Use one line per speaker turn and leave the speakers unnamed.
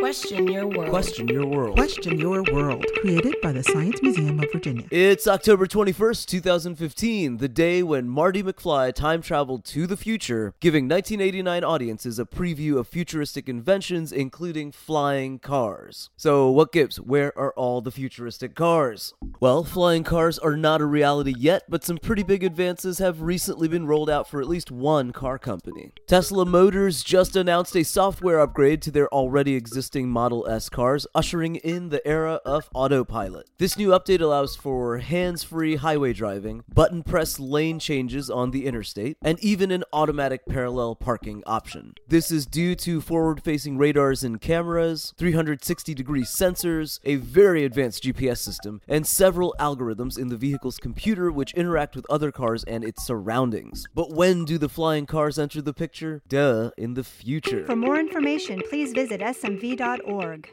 Question your world.
Question your world.
Question Your World, created by the Science Museum of Virginia.
It's October 21st, 2015, the day when Marty McFly time traveled to the future, giving 1989 audiences a preview of futuristic inventions, including flying cars. So, what gives? Where are all the futuristic cars? Well, flying cars are not a reality yet, but some pretty big advances have recently been rolled out for at least one car company. Tesla Motors just announced a software upgrade to their already existing Model S cars, ushering in the era of autopilot. This new update allows for hands free highway driving, button press lane changes on the interstate, and even an automatic parallel parking option. This is due to forward facing radars and cameras, 360 degree sensors, a very advanced GPS system, and several algorithms in the vehicle's computer which interact with other cars and its surroundings. But when do the flying cars enter the picture? Duh, in the future.
For more information, please visit smv.org.